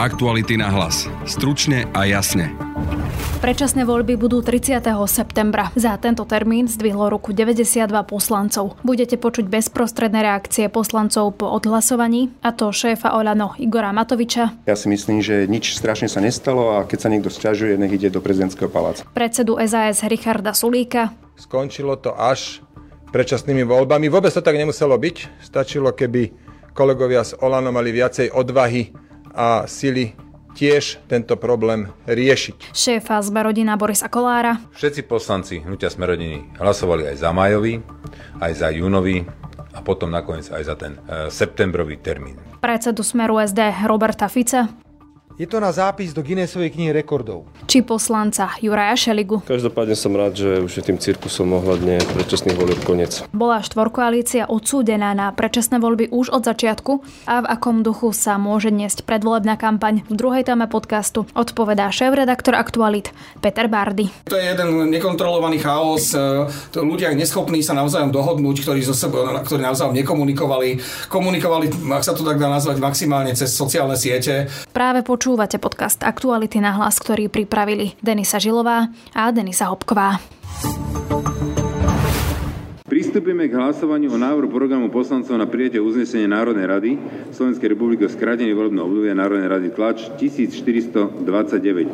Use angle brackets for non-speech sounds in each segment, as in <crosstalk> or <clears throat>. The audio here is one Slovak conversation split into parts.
Aktuality na hlas. Stručne a jasne. Predčasné voľby budú 30. septembra. Za tento termín zdvihlo ruku 92 poslancov. Budete počuť bezprostredné reakcie poslancov po odhlasovaní, a to šéfa Olano Igora Matoviča. Ja si myslím, že nič strašne sa nestalo a keď sa niekto sťažuje, nech ide do prezidentského paláca. Predsedu SAS Richarda Sulíka. Skončilo to až predčasnými voľbami. Vôbec to tak nemuselo byť. Stačilo, keby kolegovia z Olano mali viacej odvahy a sily tiež tento problém riešiť. Šéfa z rodina Borisa Kolára. Všetci poslanci hnutia Smerodiny hlasovali aj za majový, aj za júnový a potom nakoniec aj za ten e, septembrový termín. Predsedu Smeru SD Roberta Fica. Je to na zápis do Guinnessovej knihy rekordov. Či poslanca Juraja Šeligu. Každopádne som rád, že už je tým cirkusom ohľadne predčasných volieb koniec. Bola štvorkoalícia odsúdená na predčasné voľby už od začiatku a v akom duchu sa môže niesť predvolebná kampaň. V druhej téme podcastu odpovedá šéf-redaktor Aktualit Peter Bardy. To je jeden nekontrolovaný chaos. To ľudia neschopní sa navzájom dohodnúť, ktorí, zo sebe, ktorí navzájom nekomunikovali. Komunikovali, ak sa to tak dá nazvať, maximálne cez sociálne siete. Práve počú Počúvate podcast Aktuality na hlas, ktorý pripravili Denisa Žilová a Denisa Hopková. Pristúpime k hlasovaniu o návrhu programu poslancov na prijatie uznesenia Národnej rady Slovenskej republiky o skrátení volebného obdobia Národnej rady tlač 1429.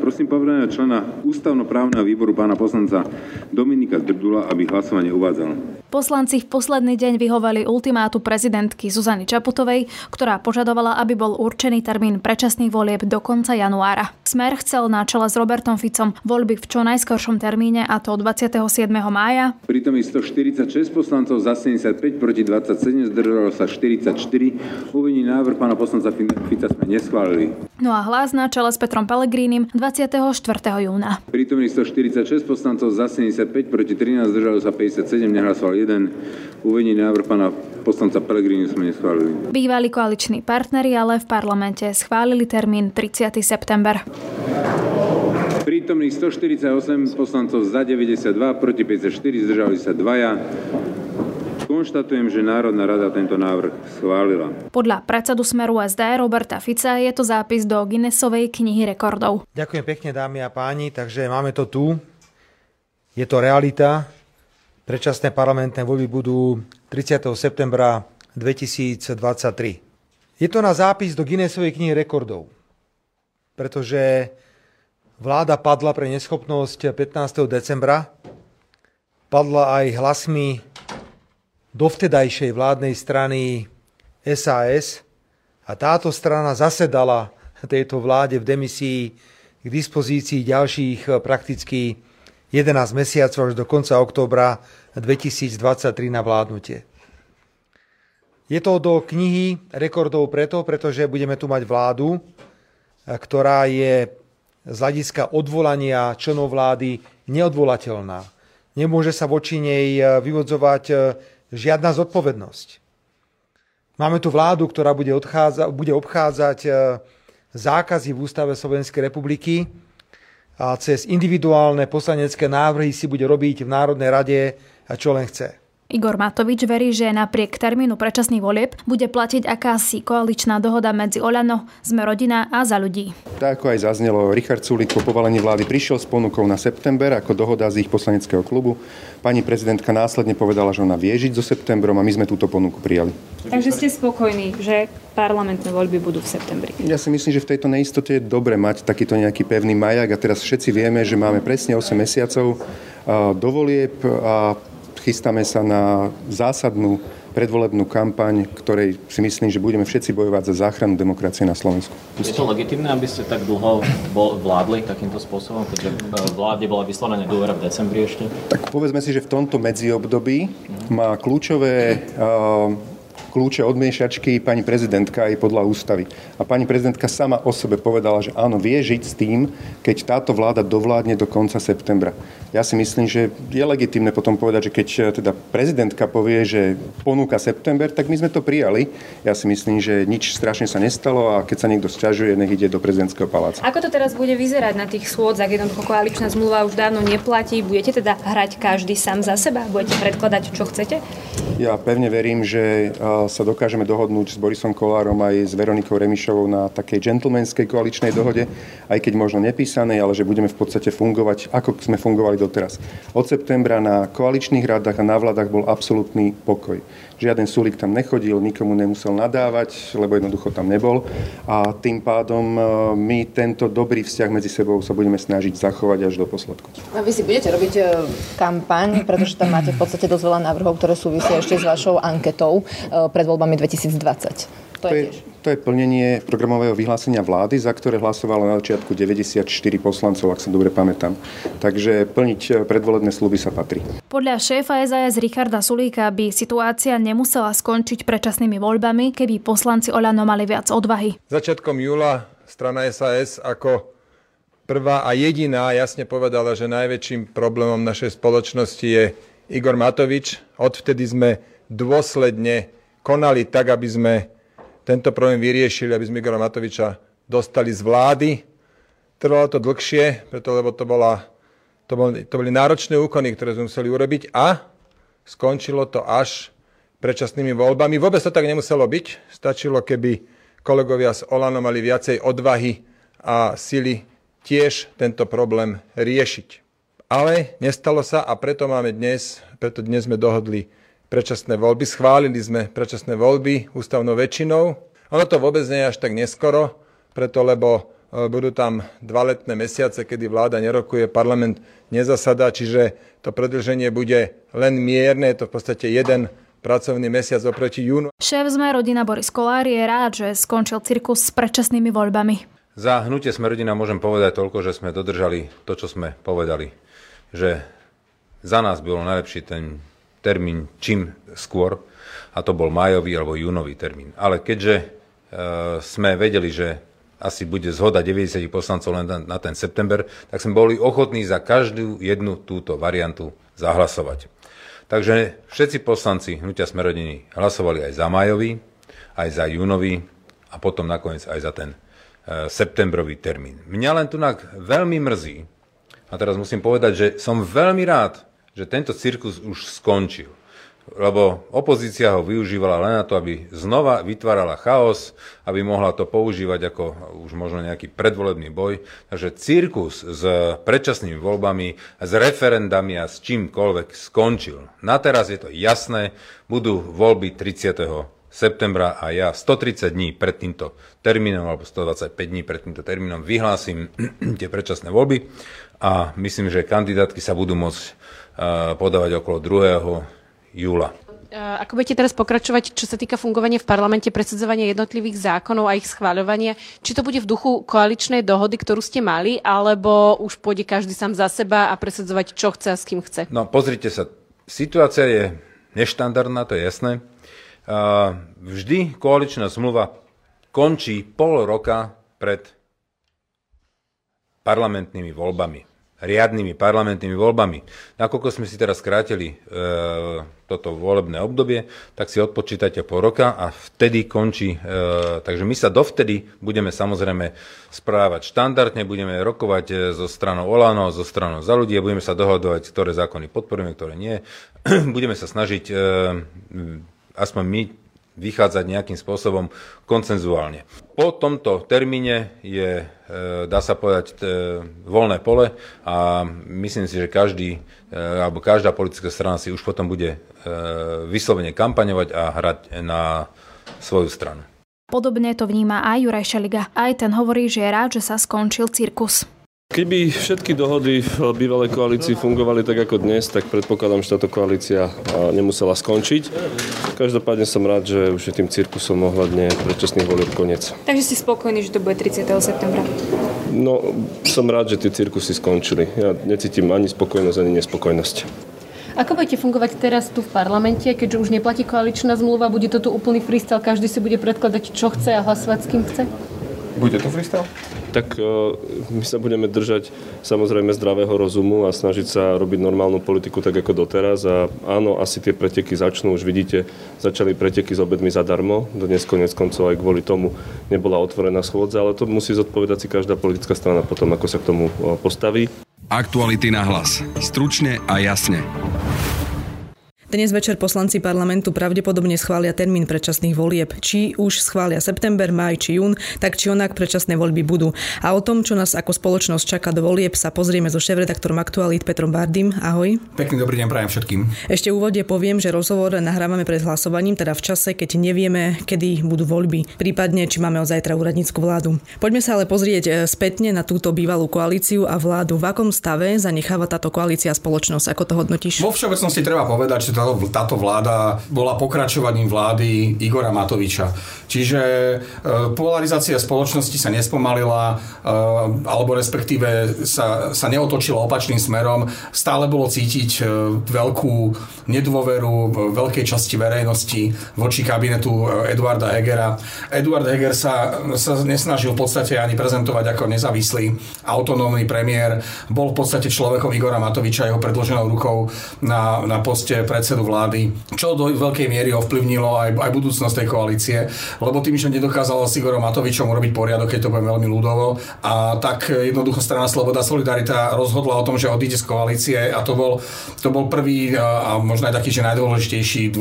Prosím povedaného člena ústavnoprávneho výboru pána poslanca Dominika Drdula, aby hlasovanie uvádzal. Poslanci v posledný deň vyhovali ultimátu prezidentky Zuzany Čaputovej, ktorá požadovala, aby bol určený termín predčasných volieb do konca januára. Smer chcel na čele s Robertom Ficom voľby v čo najskoršom termíne, a to 27. mája. Pritomých 146 6 poslancov za 75, proti 27, zdržalo sa 44. Uvedený návrh pána poslanca Fica sme neschválili. No a hlas na čele s Petrom Pelegrínim 24. júna. Prítomných 146 poslancov za 75, proti 13, zdržalo sa 57, nehlasoval jeden. Uvedený návrh pána poslanca Pelegríny sme neschválili. Bývalí koaliční partneri ale v parlamente schválili termín 30. september. Prítomných 148 poslancov za 92, proti 54, zdržali sa dvaja. Konštatujem, že Národná rada tento návrh schválila. Podľa predsedu Smeru SD Roberta Fica je to zápis do Guinnessovej knihy rekordov. Ďakujem pekne dámy a páni, takže máme to tu. Je to realita. Predčasné parlamentné voľby budú 30. septembra 2023. Je to na zápis do Guinnessovej knihy rekordov, pretože Vláda padla pre neschopnosť 15. decembra. Padla aj hlasmi dovtedajšej vládnej strany SAS a táto strana zasedala tejto vláde v demisii k dispozícii ďalších prakticky 11 mesiacov až do konca októbra 2023 na vládnutie. Je to do knihy rekordov preto, pretože budeme tu mať vládu, ktorá je z hľadiska odvolania členov vlády neodvolateľná. Nemôže sa voči nej e, vyvodzovať e, žiadna zodpovednosť. Máme tu vládu, ktorá bude, odchádza, bude obchádzať e, zákazy v Ústave Slovenskej republiky a cez individuálne poslanecké návrhy si bude robiť v Národnej rade, čo len chce. Igor Matovič verí, že napriek termínu predčasných volieb bude platiť akási koaličná dohoda medzi Oľano, Sme rodina a za ľudí. Tak ako aj zaznelo, Richard Sulik po povalení vlády prišiel s ponukou na september ako dohoda z ich poslaneckého klubu. Pani prezidentka následne povedala, že ona vie žiť so septembrom a my sme túto ponuku prijali. Takže ste spokojní, že parlamentné voľby budú v septembri? Ja si myslím, že v tejto neistote je dobre mať takýto nejaký pevný majak a teraz všetci vieme, že máme presne 8 mesiacov do volieb a chystáme sa na zásadnú predvolebnú kampaň, ktorej si myslím, že budeme všetci bojovať za záchranu demokracie na Slovensku. Je to legitimné, aby ste tak dlho vládli takýmto spôsobom, keďže e, vláde bola vyslovená nedôvera v decembri ešte? Tak povedzme si, že v tomto medziobdobí má kľúčové uh, kľúče od miešačky pani prezidentka aj podľa ústavy. A pani prezidentka sama o sebe povedala, že áno, vie žiť s tým, keď táto vláda dovládne do konca septembra. Ja si myslím, že je legitimné potom povedať, že keď eh, teda prezidentka povie, že ponúka september, tak my sme to prijali. Ja si myslím, že nič strašne sa nestalo a keď sa niekto sťažuje, nech ide do prezidentského paláca. Ako to teraz bude vyzerať na tých schôdzach? Jednoducho koaličná zmluva už dávno neplatí. Budete teda hrať každý sám za seba? Budete predkladať, čo chcete? Ja pevne verím, že sa dokážeme dohodnúť s Borisom Kolárom aj s Veronikou Remišovou na takej džentlmenskej koaličnej dohode, aj keď možno nepísanej, ale že budeme v podstate fungovať, ako sme fungovali doteraz. Od septembra na koaličných radách a na vládach bol absolútny pokoj. Žiaden súlik tam nechodil, nikomu nemusel nadávať, lebo jednoducho tam nebol. A tým pádom my tento dobrý vzťah medzi sebou sa budeme snažiť zachovať až do posledku. A vy si budete robiť e, kampaň, pretože tam máte v podstate dosť veľa návrhov, ktoré súvisia ešte s vašou anketou e, pred voľbami 2020. To je, to je plnenie programového vyhlásenia vlády, za ktoré hlasovalo na začiatku 94 poslancov, ak sa dobre pamätám. Takže plniť e, predvolebné sluby sa patrí. Podľa šéfa SAS Richarda Sulíka by situácia nemusela skončiť predčasnými voľbami, keby poslanci Oľano mali viac odvahy. Začiatkom júla strana SAS ako prvá a jediná jasne povedala, že najväčším problémom našej spoločnosti je Igor Matovič. Odvtedy sme dôsledne konali tak, aby sme tento problém vyriešili, aby sme Igora Matoviča dostali z vlády. Trvalo to dlhšie, preto, lebo to, bola, to, boli, to boli náročné úkony, ktoré sme museli urobiť a skončilo to až predčasnými voľbami. Vôbec to tak nemuselo byť. Stačilo, keby kolegovia z Olano mali viacej odvahy a sily tiež tento problém riešiť. Ale nestalo sa a preto máme dnes, preto dnes sme dohodli predčasné voľby. Schválili sme predčasné voľby ústavnou väčšinou. Ono to vôbec nie je až tak neskoro, preto lebo e, budú tam dva letné mesiace, kedy vláda nerokuje, parlament nezasadá, čiže to predlženie bude len mierne, je to v podstate jeden pracovný mesiac oproti júnu. Šéf sme rodina Boris Kolár je rád, že skončil cirkus s predčasnými voľbami. Za hnutie sme rodina môžem povedať toľko, že sme dodržali to, čo sme povedali. Že za nás bolo najlepší ten termín čím skôr, a to bol majový alebo júnový termín. Ale keďže e, sme vedeli, že asi bude zhoda 90 poslancov len na, na ten september, tak sme boli ochotní za každú jednu túto variantu zahlasovať. Takže všetci poslanci hnutia Smerodiny hlasovali aj za majový, aj za júnový a potom nakoniec aj za ten e, septembrový termín. Mňa len tu veľmi mrzí, a teraz musím povedať, že som veľmi rád, že tento cirkus už skončil. Lebo opozícia ho využívala len na to, aby znova vytvárala chaos, aby mohla to používať ako už možno nejaký predvolebný boj. Takže cirkus s predčasnými voľbami, s referendami a s čímkoľvek skončil. Na teraz je to jasné, budú voľby 30 septembra a ja 130 dní pred týmto termínom alebo 125 dní pred týmto termínom vyhlásim <clears throat> tie predčasné voľby a myslím, že kandidátky sa budú môcť podávať okolo 2. júla. Ako budete teraz pokračovať, čo sa týka fungovania v parlamente, presadzovania jednotlivých zákonov a ich schváľovania? Či to bude v duchu koaličnej dohody, ktorú ste mali, alebo už pôjde každý sám za seba a presadzovať, čo chce a s kým chce? No, pozrite sa, situácia je neštandardná, to je jasné. Vždy koaličná zmluva končí pol roka pred parlamentnými voľbami riadnymi parlamentnými voľbami. Nakoľko sme si teraz skrátili e, toto volebné obdobie, tak si odpočítate po roka a vtedy končí. E, takže my sa dovtedy budeme samozrejme správať štandardne, budeme rokovať so stranou Olano, so stranou za ľudí budeme sa dohodovať, ktoré zákony podporujeme, ktoré nie. <clears throat> budeme sa snažiť, e, aspoň my, vychádzať nejakým spôsobom koncenzuálne. Po tomto termíne je, e, dá sa povedať, e, voľné pole a myslím si, že každý e, alebo každá politická strana si už potom bude vyslovene kampaňovať a hrať na svoju stranu. Podobne to vníma aj Juraj Šeliga. Aj ten hovorí, že je rád, že sa skončil cirkus. Keby všetky dohody v bývalej koalícii fungovali tak ako dnes, tak predpokladám, že táto koalícia nemusela skončiť. Každopádne som rád, že už je tým cirkusom ohľadne predčasných volieb koniec. Takže si spokojný, že to bude 30. septembra? No, som rád, že tie cirkusy skončili. Ja necítim ani spokojnosť, ani nespokojnosť. Ako budete fungovať teraz tu v parlamente, keďže už neplatí koaličná zmluva, bude to tu úplný freestyle, každý si bude predkladať, čo chce a hlasovať s kým chce? Bude to freestyle? Tak e, my sa budeme držať samozrejme zdravého rozumu a snažiť sa robiť normálnu politiku tak ako doteraz. A áno, asi tie preteky začnú, už vidíte, začali preteky s obedmi zadarmo. Dnes konec koncov aj kvôli tomu nebola otvorená schôdza, ale to musí zodpovedať si každá politická strana potom, ako sa k tomu e, postaví. Aktuality na hlas. Stručne a jasne. Dnes večer poslanci parlamentu pravdepodobne schvália termín predčasných volieb. Či už schvália september, maj či jún, tak či onak predčasné voľby budú. A o tom, čo nás ako spoločnosť čaká do volieb, sa pozrieme so šéf-redaktorom Aktualit Petrom Bardym. Ahoj. Pekný dobrý deň prajem všetkým. Ešte úvode poviem, že rozhovor nahrávame pred hlasovaním, teda v čase, keď nevieme, kedy budú voľby, prípadne či máme od zajtra úradnícku vládu. Poďme sa ale pozrieť e, spätne na túto bývalú koalíciu a vládu. V akom stave zanecháva táto koalícia spoločnosť? Ako to hodnotíš? Vo všeobecnosti treba povedať, že táto, táto vláda bola pokračovaním vlády Igora Matoviča. Čiže e, polarizácia spoločnosti sa nespomalila, e, alebo respektíve sa, sa neotočila opačným smerom. Stále bolo cítiť e, veľkú nedôveru veľkej časti verejnosti voči kabinetu Eduarda Hegera. Eduard Heger sa, sa nesnažil v podstate ani prezentovať ako nezávislý autonómny premiér. Bol v podstate človekom Igora Matoviča, jeho predloženou rukou na, na poste predsedu vlády, čo do veľkej miery ovplyvnilo aj, aj budúcnosť tej koalície, lebo tým, že nedokázal s Igorom Matovičom urobiť poriadok, keď to poviem veľmi ľudovo, a tak jednoducho strana Sloboda Solidarita rozhodla o tom, že odíde z koalície a to bol, to bol prvý a možno aj taký, že najdôležitejší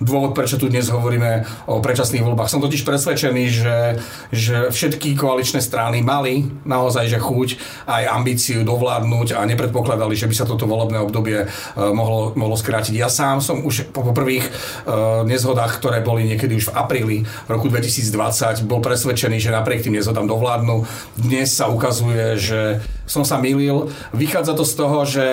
dôvod, prečo tu dnes hovoríme o predčasných voľbách. Som totiž presvedčený, že, že všetky koaličné strany mali naozaj že chuť aj ambíciu dovládnuť a nepredpokladali, že by sa toto volebné obdobie mohlo, mohlo skrátiť. Ja sám som už po prvých uh, nezhodách, ktoré boli niekedy už v apríli roku 2020, bol presvedčený, že napriek tým nezhodám dovládnu. Dnes sa ukazuje, že som sa milil. Vychádza to z toho, že,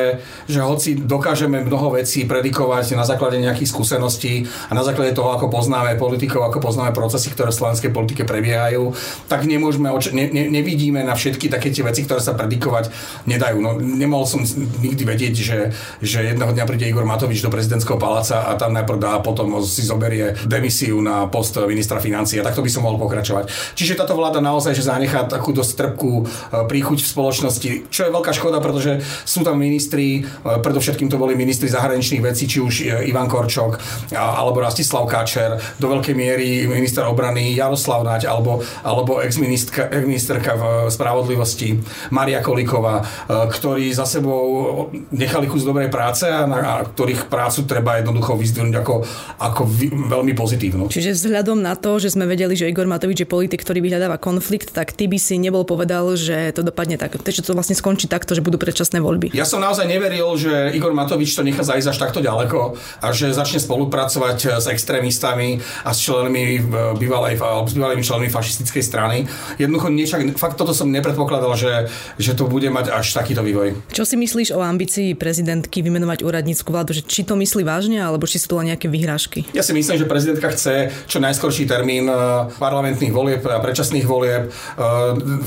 že hoci dokážeme mnoho vecí predikovať na základe nejakých skúseností a na základe toho, ako poznáme politikov, ako poznáme procesy, ktoré v slovenskej politike prebiehajú, tak nemôžeme, ne, ne, nevidíme na všetky také tie veci, ktoré sa predikovať nedajú. No, nemohol som nikdy vedieť, že, že jedného dňa príde Igor Matovič do prezidentského paláca a tam najprv dá, potom si zoberie demisiu na post ministra financí a takto by som mohol pokračovať. Čiže táto vláda naozaj, že zanechá takú dosť trpkú e, príchuť v spoločnosti, čo je veľká škoda, pretože sú tam ministri, e, predovšetkým to boli ministri zahraničných vecí, či už e, Ivan Korčok alebo Rastislav Káčer, do veľkej miery minister obrany Jaroslav Naď alebo, alebo ex-ministerka v spravodlivosti Maria Kolíková, ktorí za sebou nechali kus dobrej práce a, na, a ktorých prácu treba jednoducho vyzdvihnúť ako, ako veľmi pozitívnu. Čiže vzhľadom na to, že sme vedeli, že Igor Matovič je politik, ktorý vyhľadáva konflikt, tak ty by si nebol povedal, že to dopadne tak, že to vlastne skončí takto, že budú predčasné voľby. Ja som naozaj neveril, že Igor Matovič to nechá zajsť až takto ďaleko a že začne spolupracovať s extrémistami a s členmi bývalej, s bývalými členmi fašistickej strany. Jednoducho niečak, fakt toto som nepredpokladal, že, že to bude mať až takýto vývoj. Čo si myslíš o ambícii prezidentky vymenovať úradnícku vládu? Že či to myslí vážne, alebo či sú to len nejaké vyhrážky? Ja si myslím, že prezidentka chce čo najskorší termín eh, parlamentných volieb a predčasných volieb. Eh,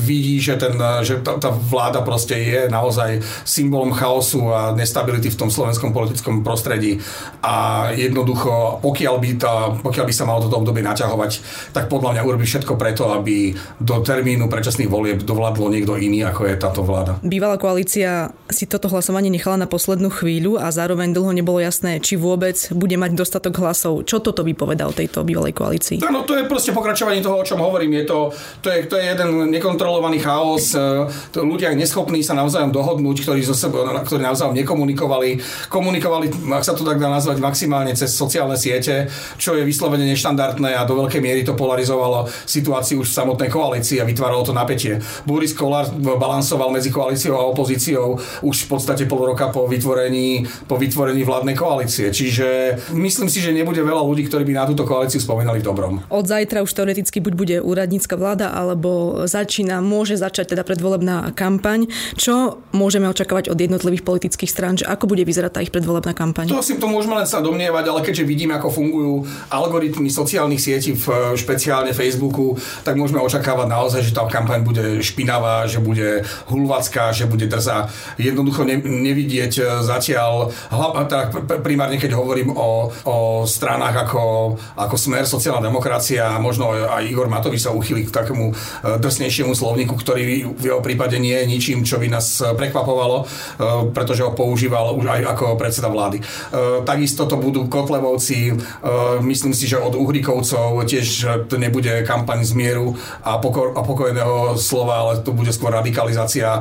vidí, že, ten, že tá, tá vláda proste je naozaj symbolom chaosu a nestability v tom slovenskom politickom prostredí. A jednoducho, pokiaľ by, tá, pokiaľ by sa malo toto obdobie naťahovať, tak podľa mňa urobí všetko preto, aby do termínu predčasných volieb dovládlo niekto iný, ako je táto vláda. Bývalá koalícia si toto hlasovanie nechala na poslednú chvíľu a zároveň dlho nebolo jasné, či vôbec bude mať dostatok hlasov. Čo toto vypovedal tejto bývalej koalícii? No, to je proste pokračovanie toho, o čom hovorím. Je to, to, je, to je jeden nekontrolovaný chaos. <laughs> E, to ľudia neschopní sa navzájom dohodnúť, ktorí, zo sebe, ktorí navzájom nekomunikovali. Komunikovali, ak sa to tak dá nazvať, maximálne cez sociálne siete, čo je vyslovene neštandardné a do veľkej miery to polarizovalo situáciu už v samotnej koalícii a vytváralo to napätie. Boris Kolár balansoval medzi koalíciou a opozíciou už v podstate pol roka po vytvorení, po vytvorení vládnej koalície. Čiže myslím si, že nebude veľa ľudí, ktorí by na túto koalíciu spomenali v dobrom. Od zajtra už teoreticky buď bude úradnícka vláda, alebo začína, môže začať teda predvolebná kampaň. Čo môžeme očakávať od jednotlivých politických strán, že ako bude vyzerať tá ich predvolebná kampaň? To si to môžeme len sa domnievať, ale keďže vidíme, ako fungujú algoritmy sociálnych sietí v špeciálne Facebooku, tak môžeme očakávať naozaj, že tá kampaň bude špinavá, že bude hulvacká, že bude drzá. Jednoducho ne, nevidieť zatiaľ, teda primárne keď hovorím o, o stranách ako, ako Smer, sociálna demokracia možno aj Igor Matovič sa uchýli k takému e, drsnejšiemu slovníku, ktorý v jeho prípade nie je nič ničím, čo by nás prekvapovalo, pretože ho používal už aj ako predseda vlády. Takisto to budú Kotlevovci, myslím si, že od Uhrikovcov tiež to nebude kampaň zmieru a, pokor, a pokojného slova, ale to bude skôr radikalizácia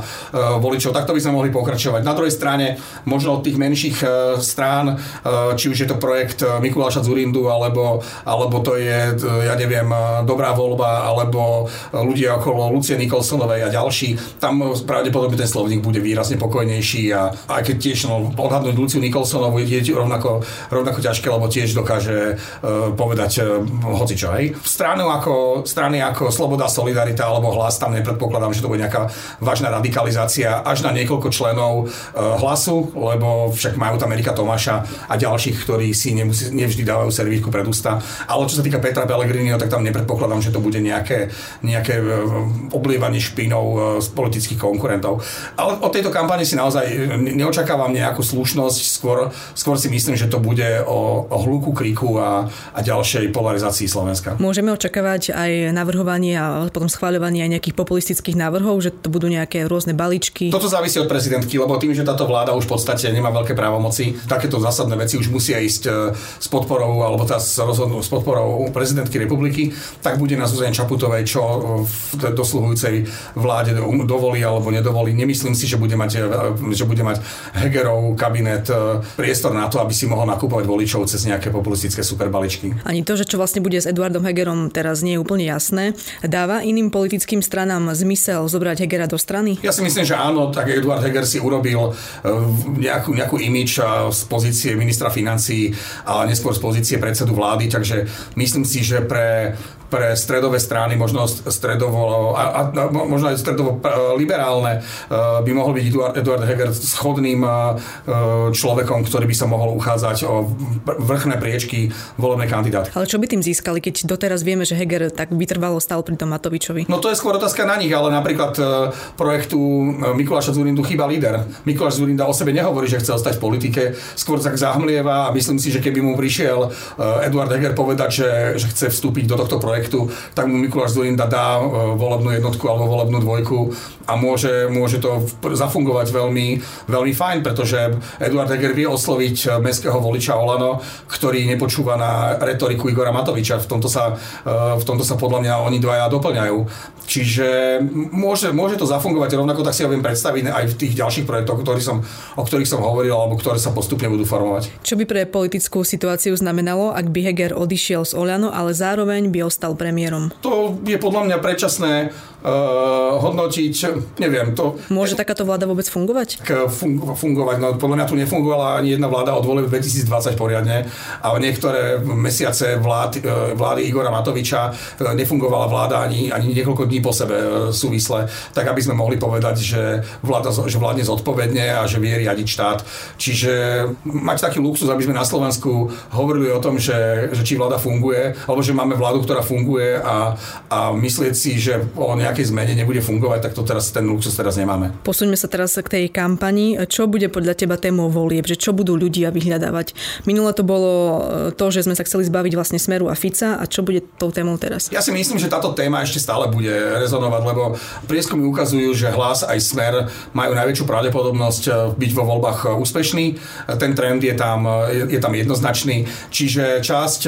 voličov. Takto by sme mohli pokračovať. Na druhej strane, možno od tých menších strán, či už je to projekt Mikuláša Zurindu, alebo, alebo to je, ja neviem, dobrá voľba, alebo ľudia okolo Lucie Nikolsonovej a ďalší, tam pravdepodobne ten slovník bude výrazne pokojnejší a aj keď tiež no, odhadnúť Luciu Nikolsonovu je rovnako, rovnako ťažké, lebo tiež dokáže uh, povedať uh, hocičo. Hej. Strany ako, strany ako Sloboda, Solidarita alebo Hlas, tam nepredpokladám, že to bude nejaká vážna radikalizácia až na niekoľko členov uh, hlasu, lebo však majú tam Erika Tomáša a ďalších, ktorí si nemusí, nevždy dávajú servítku pred ústa. Ale čo sa týka Petra Pellegriniho, tak tam nepredpokladám, že to bude nejaké, nejaké oblievanie špinou z politických konkurentov. Ale od tejto kampane si naozaj neočakávam nejakú slušnosť, skôr, skôr si myslím, že to bude o, o hluku, kríku a, a ďalšej polarizácii Slovenska. Môžeme očakávať aj navrhovanie a potom schváľovanie aj nejakých populistických návrhov, že to budú nejaké rôzne balíčky? Toto závisí od prezidentky, lebo tým, že táto vláda už v podstate nemá veľké právomoci, takéto zásadné veci už musia ísť e, s podporou alebo tá s, rozhodnú, s podporou prezidentky republiky, tak bude na Zuzane Čaputovej, čo v dosluhujúcej vláde dovolí alebo nedovolí. Nemyslím si, že bude mať, e, že bude mať Hegerov kabinet e, priestor na to, aby si mohol nakúpovať voličov cez nejaké populistické superbaličky. Ani to, že čo vlastne bude s Eduardom Hegerom teraz nie je úplne jasné. Dáva iným politickým stranám zmysel zobrať Hegera do strany? Ja si myslím, že áno, tak Eduard Heger si urobil nejakú, nejakú imič z pozície ministra financí a neskôr z pozície predsedu vlády, takže myslím si, že pre pre stredové strany, možno stredovo, a, a, možno aj stredovo liberálne, e, by mohol byť Eduard, Eduard Heger schodným e, človekom, ktorý by sa mohol uchádzať o vrchné priečky volebnej kandidát. Ale čo by tým získali, keď doteraz vieme, že Heger tak vytrvalo stal pri tom Matovičovi? No to je skôr otázka na nich, ale napríklad e, projektu Mikuláša Zurindu chýba líder. Mikuláš Zurinda o sebe nehovorí, že chce ostať v politike, skôr tak zahmlieva a myslím si, že keby mu prišiel Eduard Heger povedať, že, že chce vstúpiť do tohto projektu, projektu, tak mu Mikuláš Zurinda dá e, volebnú jednotku alebo volebnú dvojku a môže, môže to zafungovať veľmi, veľmi fajn, pretože Eduard Heger vie osloviť e, mestského voliča Olano, ktorý nepočúva na retoriku Igora Matoviča. V tomto sa, e, v tomto sa podľa mňa oni dvaja doplňajú. Čiže môže, môže to zafungovať rovnako, tak si ho viem predstaviť aj v tých ďalších projektoch, ktorý som, o ktorých som hovoril, alebo ktoré sa postupne budú formovať. Čo by pre politickú situáciu znamenalo, ak by Heger odišiel z Oľano, ale zároveň by ostal stal premiérom? To je podľa mňa predčasné uh, hodnotiť, neviem to... Môže takáto vláda vôbec fungovať? K fun- fungovať, no podľa mňa tu nefungovala ani jedna vláda od volieb 2020 poriadne, ale niektoré mesiace vlád, uh, vlády Igora Matoviča nefungovala vláda ani, ani niekoľko dní po sebe súvisle, tak aby sme mohli povedať, že, vláda, že vládne zodpovedne a že vie riadiť štát. Čiže mať taký luxus, aby sme na Slovensku hovorili o tom, že, že či vláda funguje, alebo že máme vládu, ktorá funguje funguje a, a myslieť si, že o nejakej zmene nebude fungovať, tak to teraz ten luxus teraz nemáme. Posuňme sa teraz k tej kampani. Čo bude podľa teba témou volieb? Že čo budú ľudia vyhľadávať? Minule to bolo e, to, že sme sa chceli zbaviť vlastne Smeru a Fica a čo bude tou témou teraz? Ja si myslím, že táto téma ešte stále bude rezonovať, lebo prieskumy ukazujú, že hlas aj Smer majú najväčšiu pravdepodobnosť e, byť vo voľbách e, úspešný. Ten trend je tam, je, je tam jednoznačný. Čiže časť,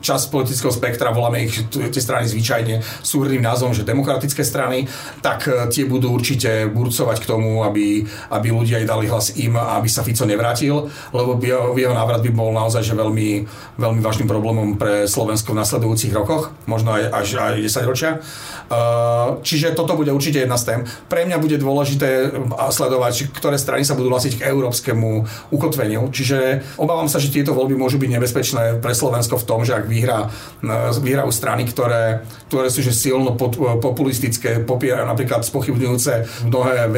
časť politického spektra, voláme ich ich tie strany zvyčajne súhrným názvom, že demokratické strany, tak e, tie budú určite burcovať k tomu, aby, aby ľudia aj dali hlas im a aby sa Fico nevrátil, lebo jeho, návrat by bol naozaj že veľmi, veľmi vážnym problémom pre Slovensko v nasledujúcich rokoch, možno aj, až aj 10 ročia. E, čiže toto bude určite jedna z tém. Pre mňa bude dôležité sledovať, ktoré strany sa budú hlasiť k európskemu ukotveniu. Čiže obávam sa, že tieto voľby môžu byť nebezpečné pre Slovensko v tom, že ak vyhrá, e, vyhrajú strany, ktoré, ktoré sú že silno pod, populistické, popierajú napríklad spochybňujúce mnohé,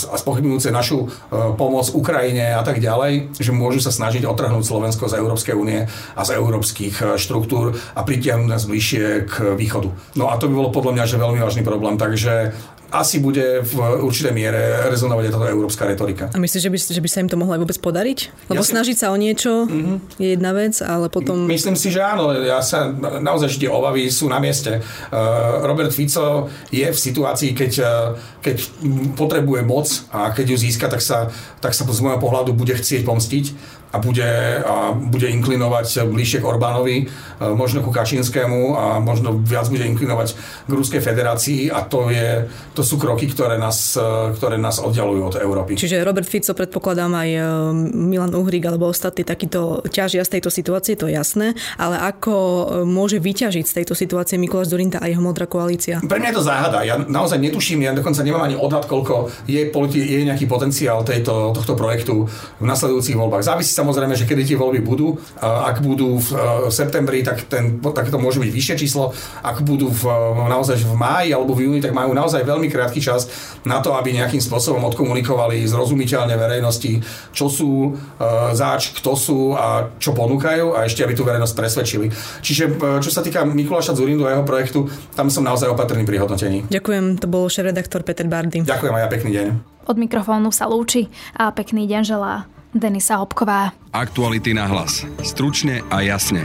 spochybňujúce našu e, pomoc Ukrajine a tak ďalej, že môžu sa snažiť otrhnúť Slovensko z Európskej únie a z európskych e, štruktúr a pritiahnuť nás bližšie k východu. No a to by bolo podľa mňa že veľmi vážny problém, takže asi bude v určitej miere rezonovať aj táto európska retorika. A myslíš, že by, že by sa im to mohlo aj vôbec podariť? Lebo ja si... snažiť sa o niečo mm-hmm. je jedna vec, ale potom... Myslím si, že áno. Ja sa naozaj, že tie obavy sú na mieste. Uh, Robert Fico je v situácii, keď, uh, keď potrebuje moc a keď ju získa, tak sa, tak sa z môjho pohľadu bude chcieť pomstiť a bude, a bude inklinovať bližšie k Orbánovi, e, možno ku Kačinskému a možno viac bude inklinovať k Ruskej federácii a to, je, to sú kroky, ktoré nás, e, ktoré nás oddialujú od Európy. Čiže Robert Fico, predpokladám aj e, Milan Uhrík alebo ostatní takýto ťažia z tejto situácie, to je jasné, ale ako môže vyťažiť z tejto situácie Mikuláš Zurinda a jeho modrá koalícia? Pre mňa je to záhada. Ja naozaj netuším, ja dokonca nemám ani odhad, koľko je, politi- je nejaký potenciál tejto, tohto projektu v nasledujúcich voľbách. Závisí sa samozrejme, že kedy tie voľby budú. Ak budú v e, septembri, tak, ten, tak to môže byť vyššie číslo. Ak budú v, naozaj v máji alebo v júni, tak majú naozaj veľmi krátky čas na to, aby nejakým spôsobom odkomunikovali zrozumiteľne verejnosti, čo sú e, zač, kto sú a čo ponúkajú a ešte aby tú verejnosť presvedčili. Čiže e, čo sa týka Mikuláša Zurindu a jeho projektu, tam som naozaj opatrný pri hodnotení. Ďakujem, to bol šéf-redaktor Peter Bardy. Ďakujem a ja pekný deň. Od mikrofónu sa lúči a pekný deň želá Denisa Hopková. Aktuality na hlas. Stručne a jasne.